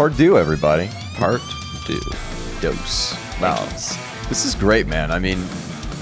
Part due, everybody. Part two. Dose. Wow. This is great, man. I mean,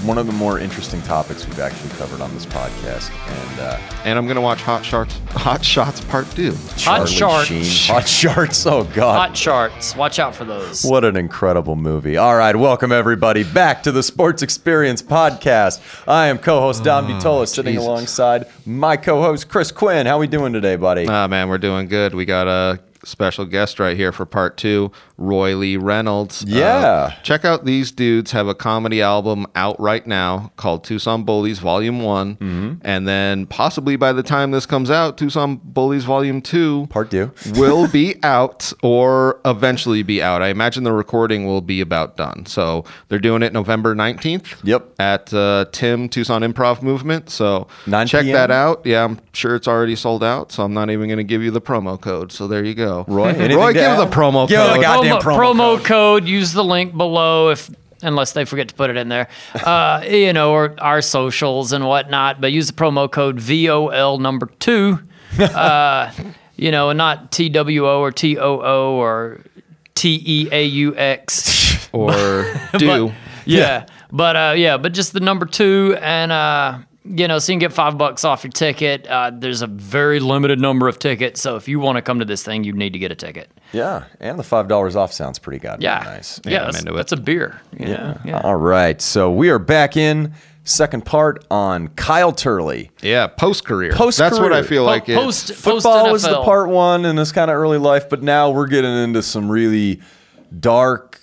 one of the more interesting topics we've actually covered on this podcast. And uh, And I'm gonna watch Hot Shots. Hot Shots Part Two. Charlie Sharks. Sheen. Hot Sharks. Oh, God. Hot charts. Watch out for those. What an incredible movie. All right, welcome everybody back to the Sports Experience podcast. I am co-host Dom DiTolla sitting Jesus. alongside my co-host Chris Quinn. How are we doing today, buddy? Ah man, we're doing good. We got a special guest right here for part two, Roy Lee Reynolds. Uh, Yeah. check out these dudes have a comedy album out right now called Tucson Bullies Volume One, Mm-hmm. and then possibly by the time this comes out, Tucson Bullies Volume Two Part Two will be out or eventually be out. I imagine the recording will be about done. So they're doing it November 19th. Yep. At uh, Tim Tucson Improv Movement. So 9 check p.m.? that out. Yeah, I'm sure it's already sold out. So I'm not even going to give you the promo code. So there you go. Roy, Roy, give add? the promo Give the code. goddamn promo, promo promo code. Use the link below if unless they forget to put it in there. Uh, you know, or our socials and whatnot. But use the promo code VOL number two. Uh, you know, and not T W O or T O O or T E A U X. or do. Yeah. But uh, yeah, but just the number two, and uh, you know, so you can get five bucks off your ticket. Uh, there's a very limited number of tickets, so if you want to come to this thing, you need to get a ticket. Yeah, and the five dollars off sounds pretty goddamn Yeah, nice. Yeah, I'm that's, into it. that's a beer. you know? yeah. All right, so we are back in second part on Kyle Turley. Yeah, post career. Post-career. That's what I feel like. it- post Football post was the part one in this kind of early life, but now we're getting into some really dark,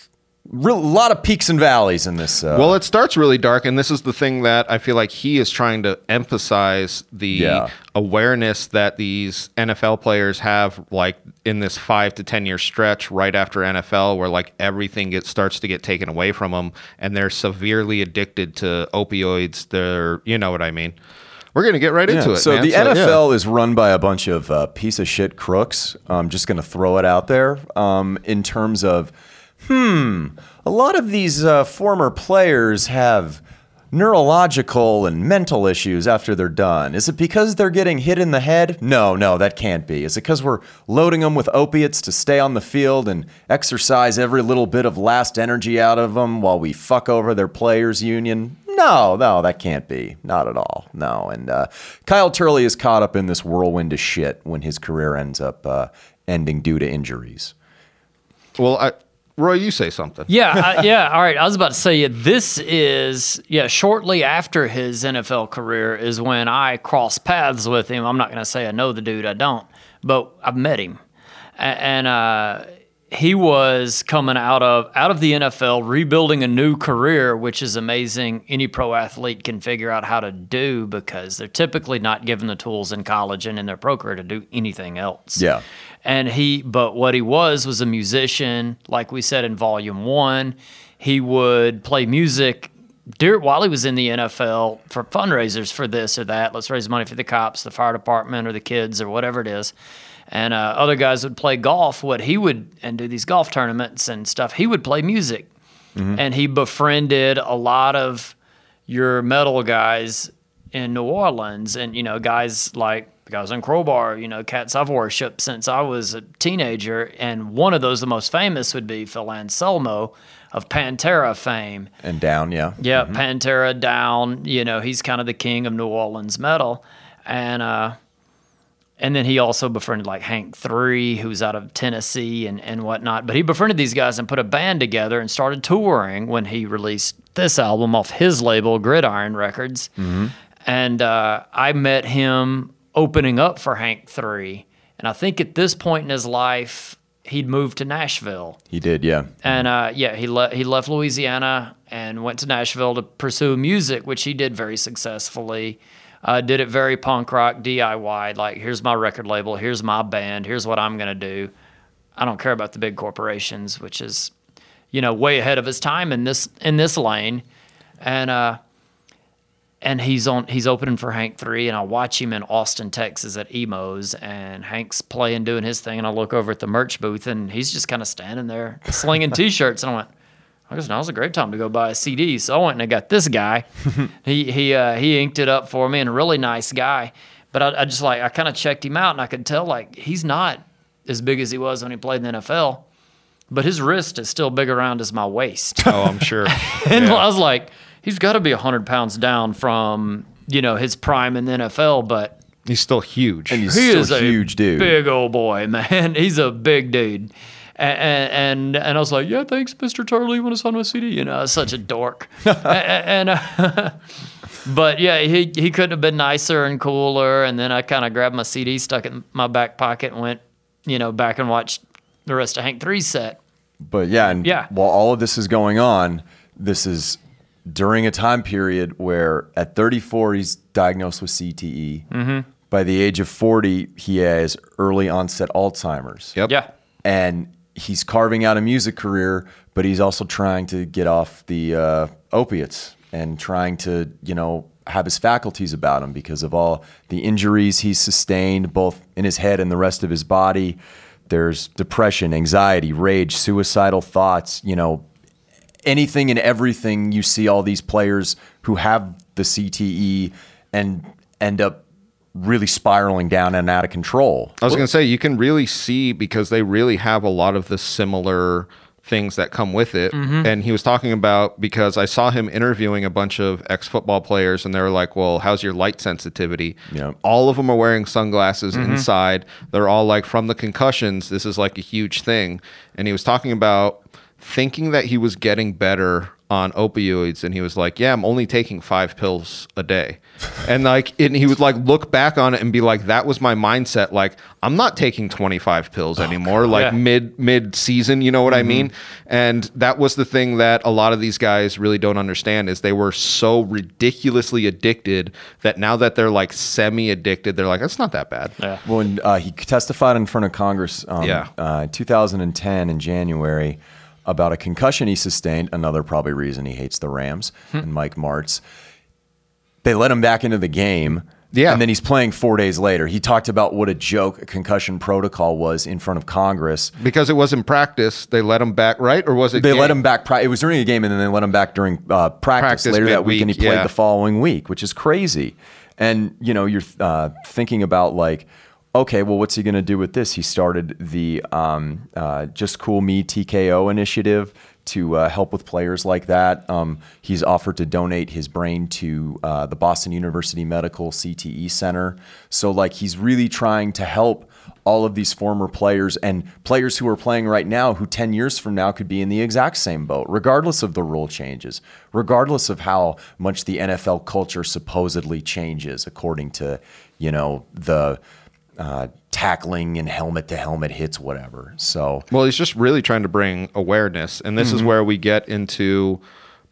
real, a lot of peaks and valleys in this. Uh, Well, it starts really dark, and this is the thing that I feel like he is trying to emphasize the Yeah. awareness that these NFL players have, like in this five to ten year stretch right after NFL, where like everything gets starts to get taken away from them, and they're severely addicted to opioids. They're, you know what I mean. We're gonna get right into Yeah, it. So man. the yeah. NFL is run by a bunch of uh, piece of shit crooks. I'm just going to throw it out there. Um, in terms of, hmm, a lot of these uh, former players have neurological and mental issues after they're done. Is it because they're getting hit in the head? No, no, that can't be. Is it because we're loading them with opiates to stay on the field and exercise every little bit of last energy out of them while we fuck over their players' union? No, no, that can't be. Not at all. No. And uh, Kyle Turley is caught up in this whirlwind of shit when his career ends up uh, ending due to injuries. well, I, Roy, you say something. Yeah, I, yeah. All right, I was about to say this is yeah. Shortly after his NFL career is when I crossed paths with him. I'm not going to say I know the dude. I don't, but I've met him, and uh, he was coming out of out of the NFL, rebuilding a new career, which is amazing. Any pro athlete can figure out how to do because they're typically not given the tools in college and in their pro career to do anything else. Yeah. And he, but what he was was a musician. Like we said in volume one, he would play music dur- while he was in the NFL for fundraisers for this or that. Let's raise money for the cops, the fire department, or the kids, or whatever it is. And uh, other guys would play golf. What he would and do these golf tournaments and stuff. He would play music, and he befriended a lot of your metal guys in New Orleans, and you know guys like guys in Crowbar, you know cats I've worshipped since I was a teenager, and one of those, the most famous, would be Phil Anselmo of Pantera fame. And down, yeah. Yeah, Pantera down. You know, he's kind of the king of New Orleans metal, and uh, and then he also befriended like Hank Three, who's out of Tennessee and and whatnot. But he befriended these guys and put a band together and started touring when he released this album off his label, Gridiron Records. And uh, I met him opening up for Hank Three, and I think at this point in his life. He'd moved to Nashville, He did, yeah. and uh, yeah, he le- he left Louisiana and went to Nashville to pursue music, which he did very successfully. Uh, did it very punk rock DIY. Like, here's my record label, here's my band, here's what I'm gonna do. I don't care about the big corporations, which is, you know, way ahead of his time in this in this lane. And uh, and he's on he's opening for Hank three, and I watch him in Austin, Texas at Emo's, and Hank's playing doing his thing, and I look over at the merch booth, and he's just kind of standing there slinging T-shirts, and I went, I guess now's a great time to go buy a CD. So I went and I got this guy. he he uh, he inked it up for me, and a really nice guy. But I, I just like I kind of checked him out, and I could tell like he's not as big as he was when he played in the NFL, but his wrist is still big around as my waist. Oh, I'm sure. and Yeah. I was like, he's got to be 100 pounds down from, you know, his prime in the NFL, but He's still huge. And he's he still is a huge dude. big old boy, man. He's a big dude. And, and and I was like, yeah, thanks, Mr. Turley. You want to sign my CD? You know, I was such a dork. A- a- and uh, but yeah, he he couldn't have been nicer and cooler. And then I kind of grabbed my CD, stuck it in my back pocket, and went, you know, back and watched the rest of Hank Three's set. But yeah, and Yeah. while all of this is going on, this is during a time period where at 34 he's diagnosed with CTE. Mm-hmm. By the age of 40, he has early onset Alzheimer's. Yep. Yeah. And he's carving out a music career, but he's also trying to get off the uh, opiates and trying to, you know, have his faculties about him because of all the injuries he's sustained, both in his head and the rest of his body. There's depression, anxiety, rage, suicidal thoughts, you know, anything and everything you see all these players who have the CTE and end up really spiraling down and out of control. I was going to say you can really see because they really have a lot of the similar things that come with it. Mm-hmm. And he was talking about because I saw him interviewing a bunch of ex football players and they were like, "Well, how's your light sensitivity?" Yeah. All of them are wearing sunglasses mm-hmm. inside. They're all like from the concussions, this is like a huge thing. And he was talking about thinking that he was getting better on opioids and he was like yeah i'm only taking five pills a day and like and he would like look back on it and be like that was my mindset like i'm not taking 25 pills anymore like Yeah. mid mid season you know what i mean and that was the thing that a lot of these guys really don't understand is they were so ridiculously addicted that now that they're like semi addicted they're like that's not that bad Yeah. When uh, he testified in front of Congress um, Yeah. uh, 2010 in January about a concussion he sustained, another probably reason he hates the Rams Hmm. and Mike Martz. They let him back into the game. Yeah. And then he's playing four days later. He talked about what a joke a concussion protocol was in front of Congress. because it was in practice they let him back right or was it They game? let him back. It was during a game, and then they let him back during uh, practice, Practice later that week, and he played yeah. the following week, which is crazy. And you know, you're uh, thinking about like, okay, well, what's he going to do with this? He started the um, uh, Just Cool Me TKO initiative to uh, help with players like that. Um, he's offered to donate his brain to uh, the Boston University Medical CTE Center. So, like, he's really trying to help all of these former players and players who are playing right now who 10 years from now could be in the exact same boat, regardless of the rule changes, regardless of how much the NFL culture supposedly changes according to, you know, the uh, tackling and helmet to helmet hits, whatever. So, Well, he's just really trying to bring awareness. And this is where we get into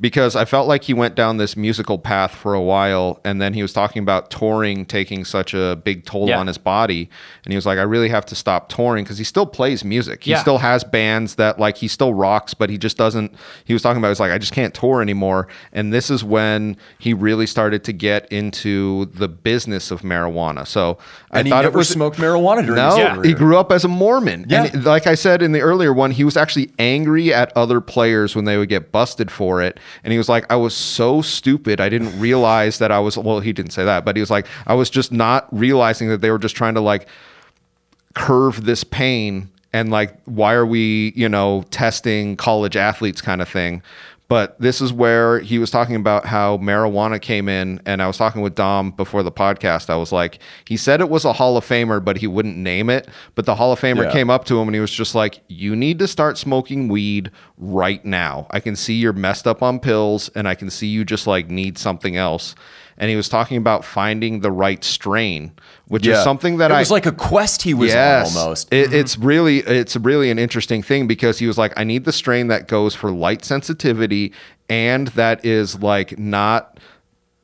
because I felt like he went down this musical path for a while and then he was talking about touring taking such a big toll Yeah. on his body and he was like I really have to stop touring because he still plays music. He Yeah. still has bands that like he still rocks but he just doesn't he was talking about it's like I just can't tour anymore and this is when he really started to get into the business of marijuana. So I and he thought never it was smoked marijuana during no, his Yeah. career. he grew up as a Mormon. Yeah. And like I said in the earlier one, he was actually angry at other players when they would get busted for it. And he was like, I was so stupid. I didn't realize that I was, well, he didn't say that, but he was like, I was just not realizing that they were just trying to like curve this pain and like why are we you know testing college athletes kind of thing but this is where he was talking about how marijuana came in and i was talking with dom before the podcast. I was like he said it was a hall of famer but he wouldn't name it. But the hall of famer Yeah. came up to him and he was just like you need to start smoking weed right now. I can see you're messed up on pills and i can see you just like need something else and he was talking about finding the right strain which is something that it i was like a quest he was on almost. it, mm-hmm. It's really it's really an interesting thing because he was like, I need the strain that goes for light sensitivity and that is like not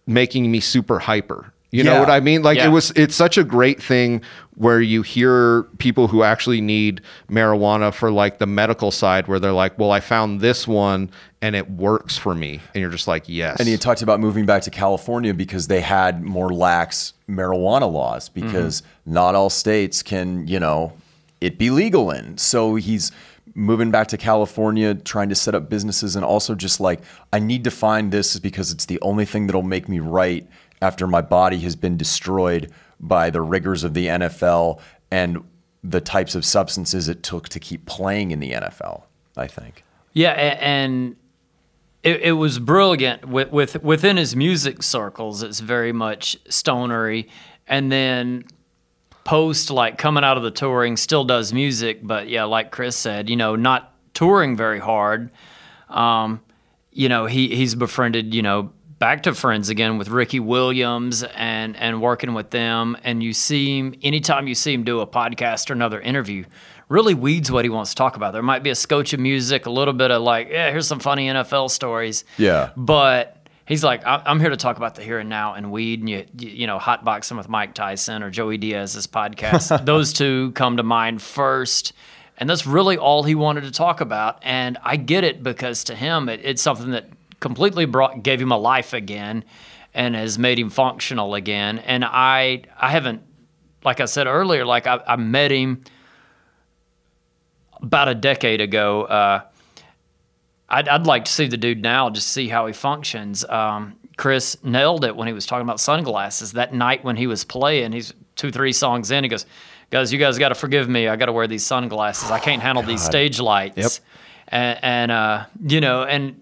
making me super hyper. You know Yeah. what I mean? Like Yeah. it was it's such a great thing where you hear people who actually need marijuana for like the medical side where they're like, "Well, I found this one and it works for me." And you're just like, "Yes." And he talked about moving back to California because they had more lax marijuana laws mm-hmm. because not all states can, you know, it be legal in. So he's moving back to California, trying to set up businesses, and also just like, I need to find this because it's the only thing that'll make me right after my body has been destroyed by the rigors of the NFL. And the types of substances it took to keep playing in the NFL. I think. Yeah, and it, it was brilliant with, with within his music circles. It's very much stonery, and then post like coming out of the touring, still does music, but yeah, like Chris said, you know, not touring very hard. Um, you know, he he's befriended, you know, back to friends again with Ricky Williams and and working with them. And you see him anytime you see him do a podcast or another interview, really weeds what he wants to talk about. There might be a scotch of music, a little bit of like, yeah, here's some funny NFL stories. Yeah. But he's like, "I- I'm here to talk about the here and now and weed, and you you you know, hotboxing with Mike Tyson or Joey Diaz's podcast. Those two come to mind first. And that's really all he wanted to talk about. And I get it because to him, it, it's something that completely brought gave him a life again, and has made him functional again. And I I haven't, like I said earlier, like I, I met him about a decade ago. Uh, I'd, I'd like to see the dude now, just see how he functions. Um, Chris nailed it when he was talking about sunglasses that night when he was playing. He's two, three songs in. He goes, "Guys, you guys got to forgive me. I got to wear these sunglasses. I can't handle these stage lights." Yep. And, and uh, you know, and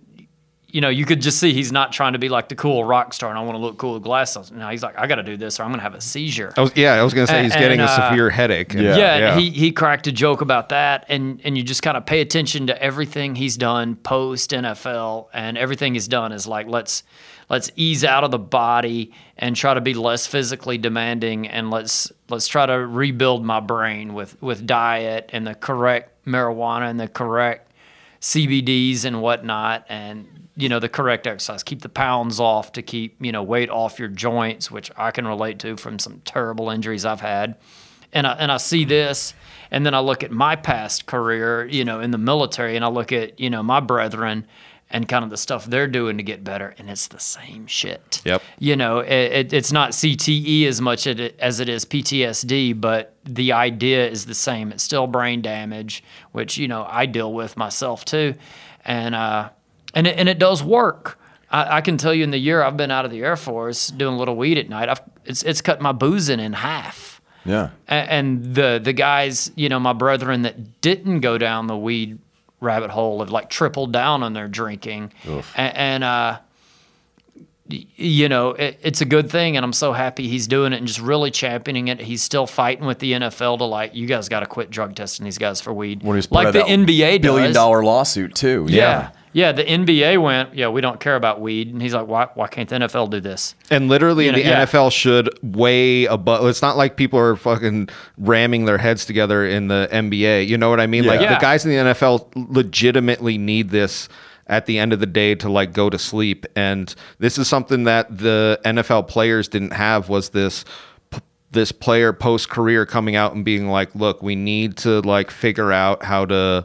you know, you could just see he's not trying to be like the cool rock star, and I want to look cool with glasses. No, he's like, I got to do this, or I'm gonna have a seizure. I was, yeah, I was gonna say he's And- getting and, a uh, severe headache. and- Yeah. yeah, He, he cracked a joke about that, and and you just kind of pay attention to everything he's done post NFL, and everything he's done is like let's let's ease out of the body and try to be less physically demanding, and let's let's try to rebuild my brain with with diet and the correct marijuana and the correct CBDs and whatnot, and you know the correct exercise. Keep the pounds off to keep you know weight off your joints, which I can relate to from some terrible injuries I've had. And I and I see mm-hmm. this, and then I look at my past career, you know, in the military, and I look at you know my brethren and kind of the stuff they're doing to get better, and it's the same shit. Yep. You know, it, it, it's not CTE as much it- as it is PTSD, but the idea is the same. It's still brain damage, which you know I deal with myself too, and uh, and it, and it does work. I, I can tell you in the year I've been out of the Air Force doing a little weed at night, I've it's it's cut my boozing in half. Yeah. A- and the the guys, you know, my brethren that didn't go down the weed rabbit hole have like tripled down on their drinking, A- and, uh, you know, it, it's a good thing, and I'm so happy he's doing it and just really championing it. He's still fighting with the NFL to like, you guys got to quit drug testing these guys for weed, When he was part like of the that NBA billion does. dollar lawsuit too. Yeah. Yeah, the NBA went, yeah, we don't care about weed. And he's like, why, why can't the NFL do this? And literally, You know, the yeah. NFL should way above. It's not like people are fucking ramming their heads together in the NBA. You know what I mean? Like Yeah. the guys in the NFL legitimately need this at the end of the day to like go to sleep. And this is something that the NFL players didn't have. Was this this player post career coming out and being like, look, we need to like figure out how to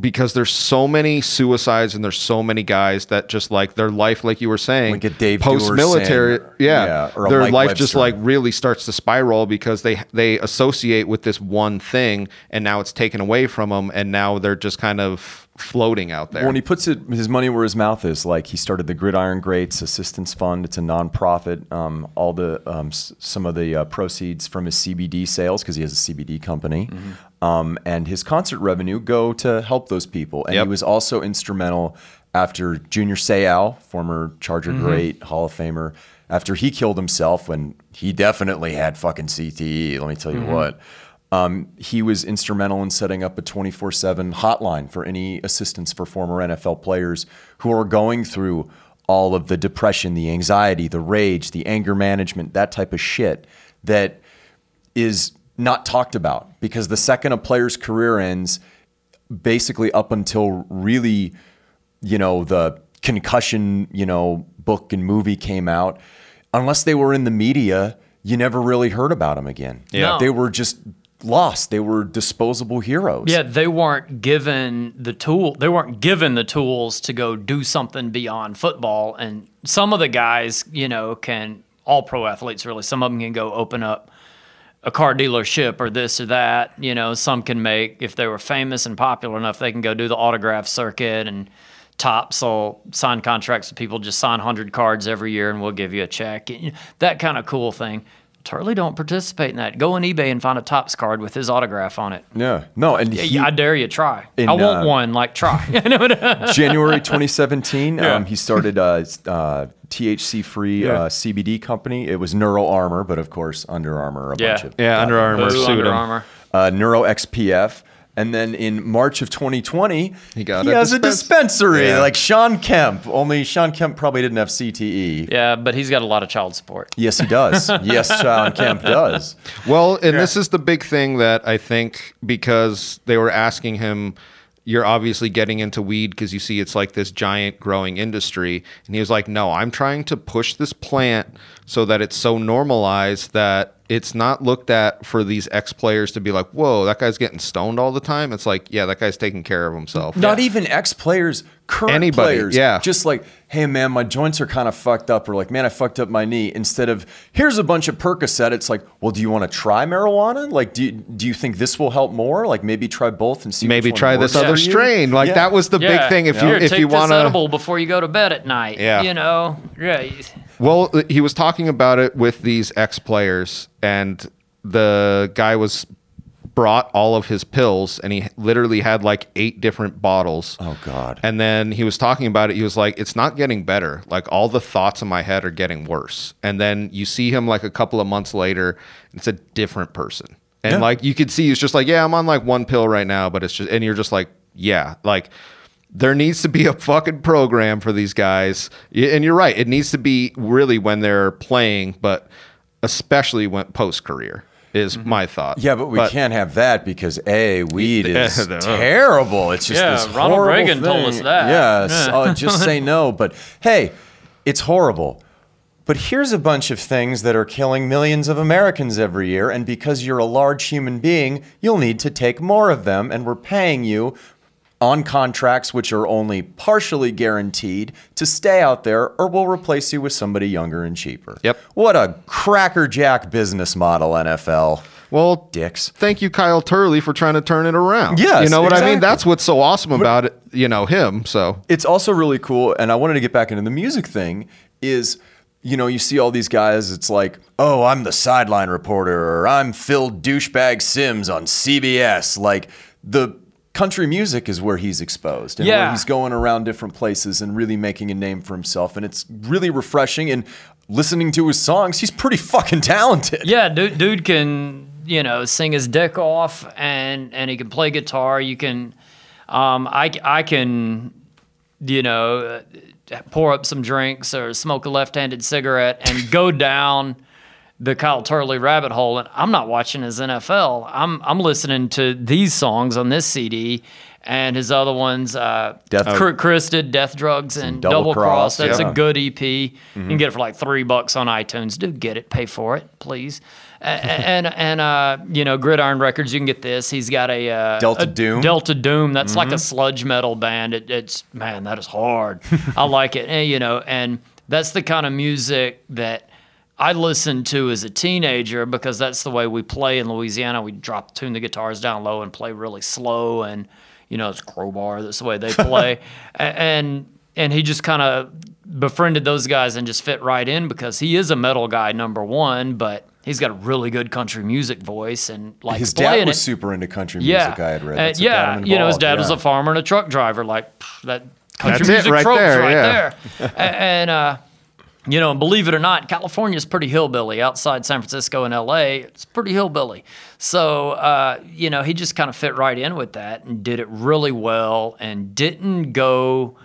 because there's so many suicides and there's so many guys that just like their life, like you were saying, Like post military, yeah, yeah, or their life just like really starts to spiral because they they associate with this one thing and now it's taken away from them and now they're just kind of floating out there. When he puts it, his money where his mouth is, like he started the Gridiron Greats Assistance Fund. It's a nonprofit. Um, all the um, s- some of the uh, proceeds from his CBD sales, because he has a CBD company, um, and his concert revenue go to help those people. And Yep. he was also instrumental after Junior Seau, former Charger great, Hall of Famer, after he killed himself when he definitely had fucking CTE. Let me tell you what. Um, he was instrumental in setting up a 24 7 hotline for any assistance for former NFL players who are going through all of the depression, the anxiety, the rage, the anger management, that type of shit that is not talked about because the second a player's career ends, basically up until really, you know, the concussion, you know, book and movie came out, unless they were in the media, you never really heard about them again. Yeah. No. They were just lost. They were disposable heroes. Yeah, they weren't given the tool. They weren't given the tools to go do something beyond football. And some of the guys, you know, can all pro athletes really. Some of them can go open up a car dealership or this or that. You know, some can make if they were famous and popular enough, they can go do the autograph circuit and. Topps will sign contracts with people, just sign 100 cards every year and we'll give you a check. That kind of cool thing. Turley don't participate in that. Go on eBay and find a Topps card with his autograph on it. Yeah. No, and he, I dare you try. In, I want uh, one. Like try. January 2017, um, he started a uh, THC-free uh, CBD company. It was Neuro Armor, but of course Under Armour, a Yeah. bunch of Yeah, Under Armour Boo, Under. Armour. uh, Neuro XPF. And then in March of 2020, He got he a has a dispensary Yeah. like Sean Kemp. Only Sean Kemp probably didn't have CTE. Yeah, but he's got a lot of child support. Yes, he does. yes, Sean Kemp does. Well, and this is the big thing that I think because they were asking him, you're obviously getting into weed because you see it's like this giant growing industry. And he was like, no, I'm trying to push this plant so that it's so normalized that it's not looked at for these ex players to be like, whoa, that guy's getting stoned all the time. It's like, yeah, that guy's taking care of himself. Not even ex players, current Anybody, players. yeah. Just like, hey man, my joints are kind of fucked up, or like, man, I fucked up my knee. Instead of here's a bunch of Percocet, it's like, well, do you want to try marijuana? Like, do you, do you think this will help more? Like, maybe try both and see. Maybe which one try this works other strain. Like Yeah. that was the big thing. If Here, you if take you want to edible before you go to bed at night. Yeah. You know. Yeah. Well, he was talking about it with these ex players, and the guy was brought all of his pills, and he literally had like eight different bottles. Oh God. And then he was talking about it. He was like, "It's not getting better. Like all the thoughts in my head are getting worse." And then you see him like a couple of months later, it's a different person. And Yeah. like you could see, he's just like, "Yeah, I'm on like one pill right now," but it's just, and you're just like, "Yeah, like." There needs to be a fucking program for these guys. And you're right. It needs to be really when they're playing, but especially when post career is my thought. Mm-hmm. Yeah, but we can't have that because a weed is terrible. It's just Yeah, this Ronald horrible Reagan told us that. Yes, uh, just say no. But hey, it's horrible. But here's a bunch of things that are killing millions of Americans every year, and because you're a large human being, you'll need to take more of them, and we're paying you on contracts which are only partially guaranteed to stay out there, or we'll replace you with somebody younger and cheaper. Yep. What a crackerjack business model, NFL. Well, Dicks. thank you, Kyle Turley, for trying to turn it around. Yes, you know what I mean. That's what's so awesome about it. You know him. So it's also really cool and i wanted to get back into the music thing is you know you see all these guys it's like oh i'm the sideline reporter or i'm phil douchebag Simms on cbs like the country music is where he's exposed and where he's going around different places and really making a name for himself. And it's really refreshing. And listening to his songs he's pretty fucking talented. Yeah, dude, dude can you know sing his dick off, and and he can play guitar. You can, um, I I can, you know, pour up some drinks or smoke a left-handed cigarette and go down the Kyle Turley rabbit hole. And I'm not watching his NFL. I'm I'm listening to these songs on this CD. And his other ones, uh, Death- Cr- Chris did Death Drugs and Double Double, Cross, Cross. That's yeah. a good EP. You can get it for like three bucks on iTunes. Do get it. Pay for it, please. A- a- and and uh, you know, Gridiron Records. You can get this. He's got a uh, Delta a Doom? Delta Doom. That's like a sludge metal band. It, it's man, that is hard. I like it. And, you know, and that's the kind of music that. I listened to as a teenager because that's the way we play in Louisiana. We drop tune the guitars down low and play really slow and you know it's crowbar. That's the way they play, and and he just kind of befriended those guys and just fit right in because he is a metal guy number one, but he's got a really good country music voice and like his dad was it. super into country yeah, music i had read Uh, That's got yeah. You know, his dad was a farmer and a truck driver. Like pff, that country That's it music right tropes there, right yeah. there. And uh, you know, and believe it or not, California is pretty hillbilly. Outside San Francisco and L.A., it's pretty hillbilly. So uh, you know, he just kind of fit right in with that and did it really well, and didn't go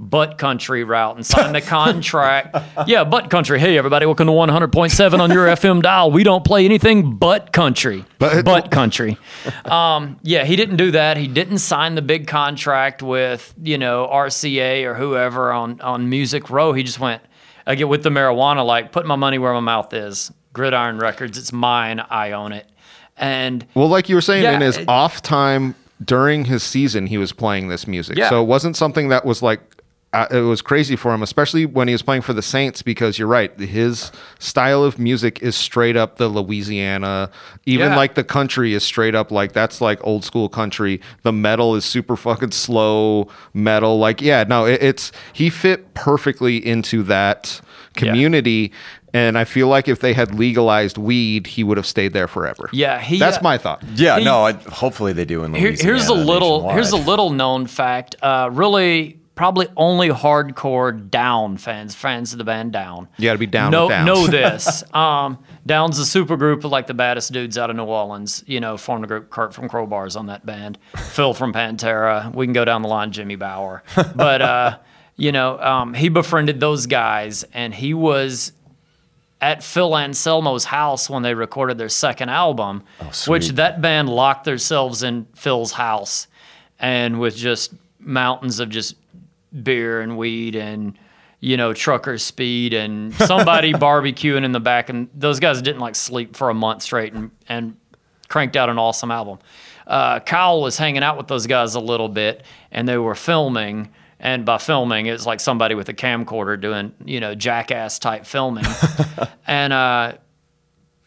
butt country route and signed the contract. yeah, butt country. Hey, everybody, welcome to 100.7 on your FM dial. We don't play anything but country. But- butt country. Um, yeah, he didn't do that. He didn't sign the big contract with, you know, RCA or whoever on, on Music Row. He just went, I get with the marijuana, like, put my money where my mouth is. Gridiron Records, it's mine. I own it. And Well, like you were saying, Yeah, in his it- off time during his season, he was playing this music. Yeah. So it wasn't something that was like uh, it was crazy for him, especially when he was playing for the Saints, because you're right, his style of music is straight up the Louisiana. Even Yeah. like the country is straight up like that's like old school country. The metal is super fucking slow metal. Like yeah, no, it, it's he fit perfectly into that community. And I feel like if they had legalized weed, he would have stayed there forever. Yeah, he, that's uh, my thought. Yeah, He- no. I, hopefully they do in Here, Louisiana. here's a little nationwide. here's a little known fact. Uh, really, probably only hardcore Down fans, fans of the band Down. You gotta be down Know know this. um, Down's a super group of like the baddest dudes out of New Orleans. You know, formed a group. Kurt from Crowbars on that band. Phil from Pantera. We can go down the line. Jimmy Bower. But uh, you know, um, he befriended those guys, and he was at Phil Anselmo's house when they recorded their second album, which that band locked themselves in Phil's house and with just mountains of just beer and weed and you know trucker speed and somebody barbecuing in the back. And those guys didn't like sleep for a month straight and, and cranked out an awesome album. Uh, kyle was hanging out with those guys a little bit and they were filming. And by filming it's like somebody with a camcorder doing you know jackass type filming. And uh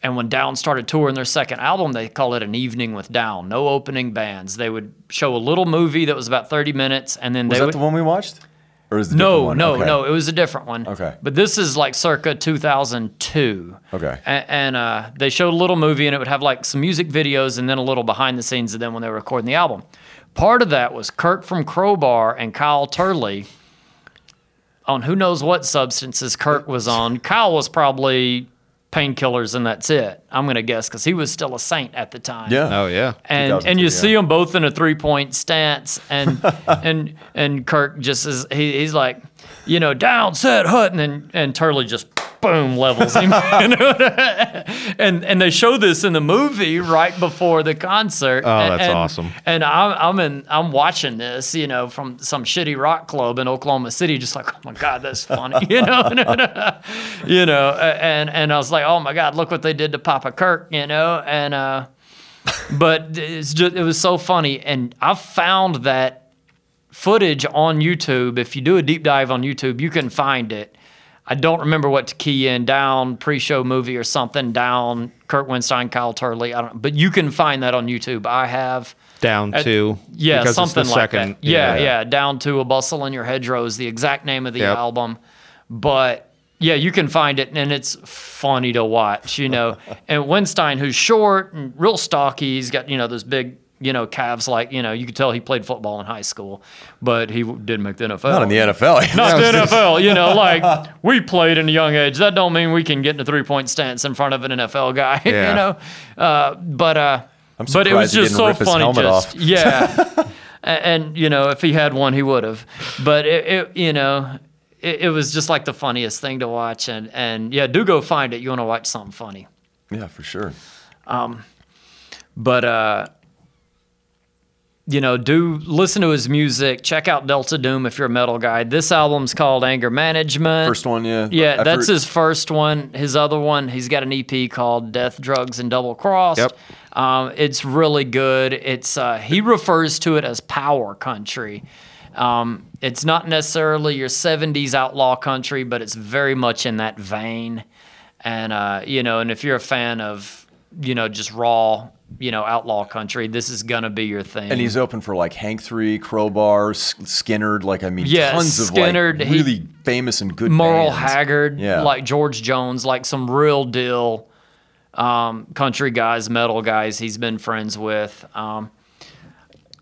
and when Down started touring their second album, they called it an evening with Down. No opening bands. They would show a little movie that was about 30 minutes, and then Was they that would. the one we watched? Or is it no, one? no, Okay. no. It was a different one. Okay. But this is like circa 2002. Okay. A- And, uh, they showed a little movie, and it would have like some music videos and then a little behind the scenes of them when they were recording the album. Part of that was Kurt from Crowbar and Kyle Turley on who knows what substances Kurt was on. Kyle was probably painkillers and that's it. I'm gonna guess because he was still a saint at the time. Yeah. Oh yeah. And and you yeah. see them both in a three point stance, and and and Kirk just is he, he's like, you know, down set hut, and then and Turley just boom levels him, and and they show this in the movie right before the concert. Oh, and, that's and- awesome. And I'm I'm in I'm watching this, you know, from some shitty rock club in Oklahoma City, just like, oh my god, that's funny, you know, you know, and and I was like, oh my god, look what they did to Papa Kirk, you know, and uh, but it's just it was so funny, and I found that footage on YouTube. If you do a deep dive on YouTube, you can find it. I don't remember what to key in down pre-show movie or something down Kurt Windstein, Kyle Turley. I don't, but you can find that on YouTube. I have. Down At- to Yeah, because it's the something like second- that. Yeah, yeah, Down to a bustle in your hedgerow is the exact name of the Yep. album. But yeah, you can find it and it's funny to watch, you know. and Windstein, who's short and real stocky, he's got, you know, those big, you know, calves like, you know, you could tell he played football in high school, but he didn't make the NFL. Not in the NFL. Not the NFL, you know, like we played in a young age. That don't mean we can get in a three point stance in front of an NFL guy, Yeah. you know. Uh, but uh, I'm but it was just so funny. Just off. yeah, A- and, you know, if he had one, he would have. But it, it you know, it, it was just like the funniest thing to watch. And and yeah, do go find it. You want to watch something funny. yeah, for sure. But uh, you know, do listen to his music. Check out Delta Doom if you're a metal guy. This album's called Anger Management. First one, yeah. Yeah, that's his first one. His other one, he's got an EP called Death, Drugs, and Double Cross. Yep. Um, it's really good. It's uh, he refers to it as power country. Um, it's not necessarily your '70s outlaw country, but it's very much in that vein. And uh, you know, and if you're a fan of you know just raw you know outlaw country, this is gonna be your thing. And he's open for like Hank Three, Crowbar, S- Skynyrd. Like I mean, Yeah, tons Skynyrd, of like he- really famous and good. Merle bands. Haggard, Yeah. like George Jones, like some real deal um, country guys, metal guys he's been friends with. Um,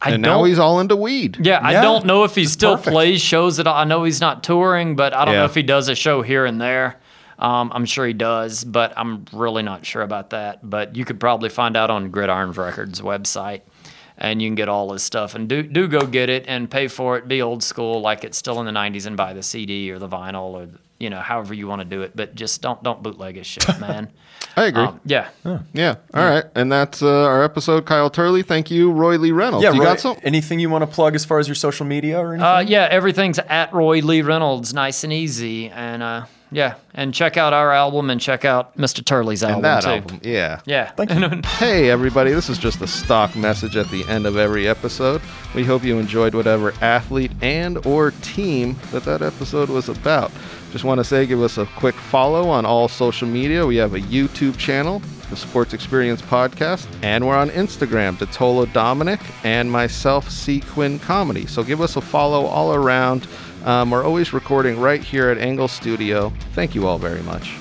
I And now he's all into weed. yeah, I don't know if he it's still perfect. plays shows at all. I know he's not touring, but I don't know if he does a show here and there. Um, I'm sure he does, but I'm really not sure about that. But you could probably find out on Gridiron Records website, and you can get all his stuff. And do do go get it and pay for it. Be old school, like it's still in the '90s, and buy the CD or the vinyl or you know however you want to do it. But just don't don't bootleg his shit, man. I agree. Um, yeah. yeah. All right. And that's uh, our episode. Kyle Turley. Thank you, Roy Lee Reynolds. Yeah, you Roy, got some? anything you want to plug as far as your social media or anything? Uh, yeah, everything's at Roy Lee Reynolds, nice and easy. And uh, yeah. And check out our album and check out Mr. Turley's album And that too. album, yeah. Yeah. Thank you. Hey, everybody, this is just a stock message at the end of every episode. We hope you enjoyed whatever athlete and or team that that episode was about. Just want to say give us a quick follow on all social media. We have a YouTube channel, the Sports Experience Podcast, and we're on Instagram, DiTolla Dominic, and myself, C. Quinn Comedy. So give us a follow all around. Um, we're always recording right here at Engle Studio. Thank you all very much.